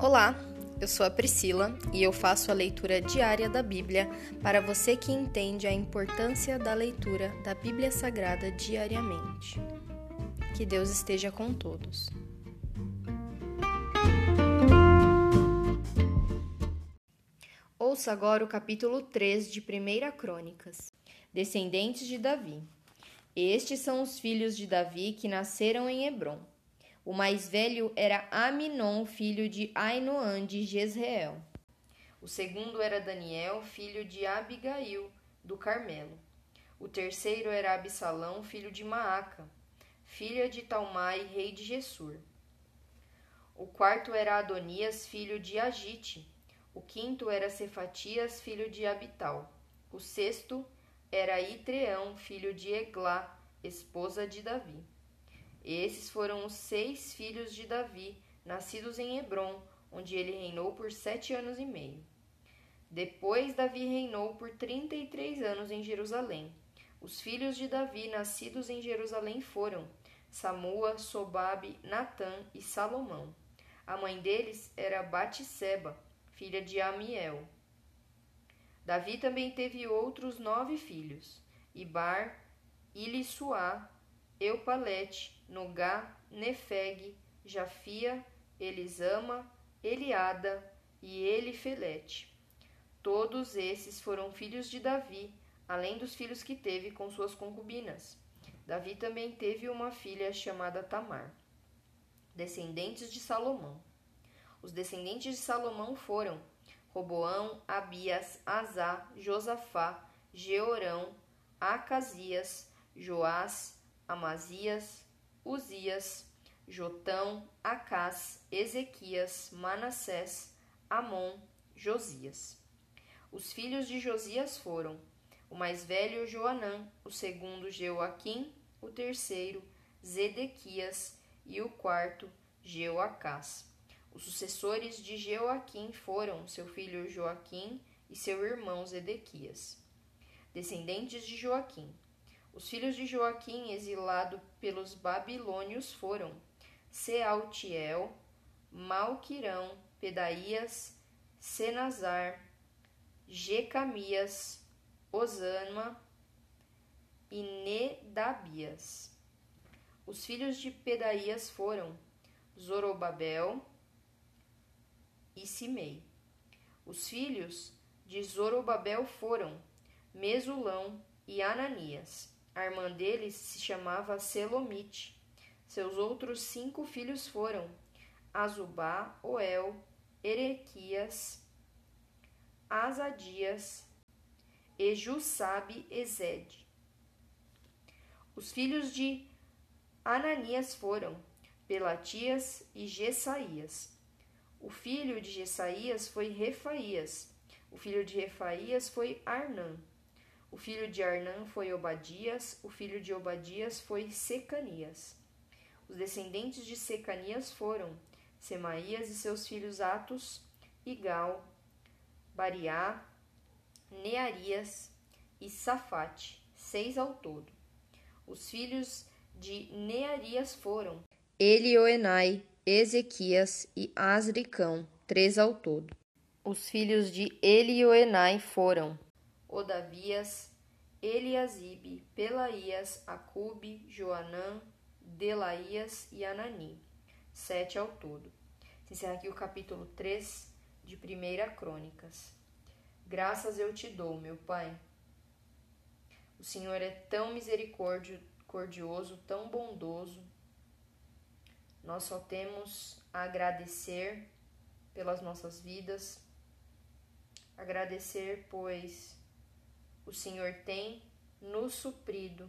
Olá, eu sou a Priscila e eu faço a leitura diária da Bíblia para você que entende a importância da leitura da Bíblia Sagrada diariamente. Que Deus esteja com todos. Ouça agora o capítulo 3 de 1 Crônicas. Descendentes de Davi. Estes são os filhos de Davi que nasceram em Hebron. O mais velho era Aminon, filho de Ainoã de Jezreel. O segundo era Daniel, filho de Abigail, do Carmelo. O terceiro era Absalão, filho de Maaca, filha de Talmai, rei de Gessur. O quarto era Adonias, filho de Agite. O quinto era Cefatias, filho de Abital. O sexto era Itreão, filho de Eglá, esposa de Davi. Esses foram os seis filhos de Davi, nascidos em Hebron, onde ele reinou por sete anos e meio. Depois Davi reinou por trinta e três anos em Jerusalém. Os filhos de Davi, nascidos em Jerusalém, foram Samua, Sobabe, Natã e Salomão. A mãe deles era Batisseba, filha de Amiel. Davi também teve outros nove filhos: Ibar, Ilissuá, Eupalete, Nogá, Nefeg, Jafia, Elisama, Eliada e Elifelete. Todos esses foram filhos de Davi, além dos filhos que teve com suas concubinas. Davi também teve uma filha chamada Tamar. Descendentes de Salomão. Os descendentes de Salomão foram Roboão, Abias, Azá, Josafá, Georão, Acasias, Joás, Amazias, Uzias, Jotão, Acás, Ezequias, Manassés, Amon, Josias. Os filhos de Josias foram o mais velho Joanã, o segundo Jeoaquim, o terceiro Zedequias e o quarto Jeoacás. Os sucessores de Jeoaquim foram seu filho Joaquim e seu irmão Zedequias. Descendentes de Joaquim. Os filhos de Joaquim, exilado pelos babilônios, foram Sealtiel, Malquirão, Pedaías, Senazar, Jecamias, Osama e Nedabias. Os filhos de Pedaías foram Zorobabel e Simei. Os filhos de Zorobabel foram Mesulão e Ananias. A irmã deles se chamava Selomite. Seus outros cinco filhos foram Azubá, Oel, Erequias, Azadias e Jussabe Ezed. Os filhos de Ananias foram Pelatias e Gessaías. O filho de Gessaías foi Refaías. O filho de Refaías foi Arnã. O filho de Arnã foi Obadias, o filho de Obadias foi Secanias. Os descendentes de Secanias foram Semaías e seus filhos Atos, Igal, Bariá, Nearias e Safate, seis ao todo. Os filhos de Nearias foram Elioenai, Ezequias e Asricão, três ao todo. Os filhos de Elioenai foram Odavias, Eliasibe, Pelaías, Acube, Joanã, Delaías e Anani, sete ao todo. Se encerra aqui o capítulo 3 de 1 Crônicas. Graças eu te dou, meu Pai. O Senhor é tão misericordioso, tão bondoso. Nós só temos a agradecer pelas nossas vidas, agradecer, pois o Senhor tem nos suprido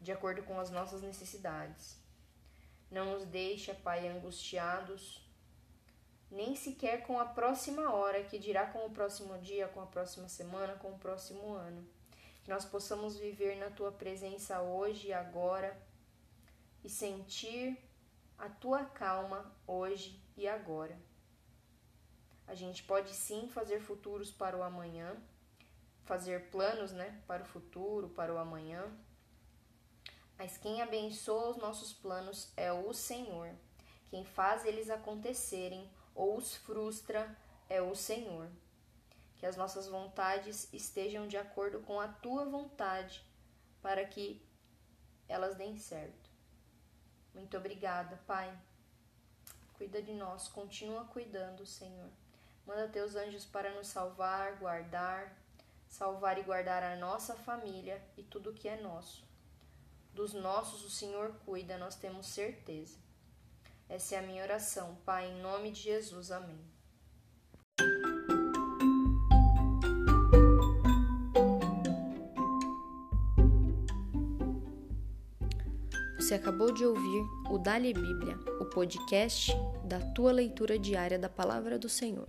de acordo com as nossas necessidades. Não nos deixa, Pai, angustiados, nem sequer com a próxima hora, que dirá com o próximo dia, com a próxima semana, com o próximo ano. Que nós possamos viver na tua presença hoje e agora e sentir a tua calma hoje e agora. A gente pode sim fazer futuros para o amanhã fazer planos né, para o futuro, para o amanhã. Mas quem abençoa os nossos planos é o Senhor, quem faz eles acontecerem ou os frustra é o Senhor. Que as nossas vontades estejam de acordo com a tua vontade, para que elas deem certo. Muito obrigada, Pai. Cuida de nós, continua cuidando, Senhor. Manda teus anjos para nos salvar, guardar, salvar e guardar a nossa família e tudo que é nosso. Dos nossos o Senhor cuida, nós temos certeza. Essa é a minha oração, Pai, em nome de Jesus. Amém. Você acabou de ouvir o Dali Bíblia, o podcast da tua leitura diária da palavra do Senhor.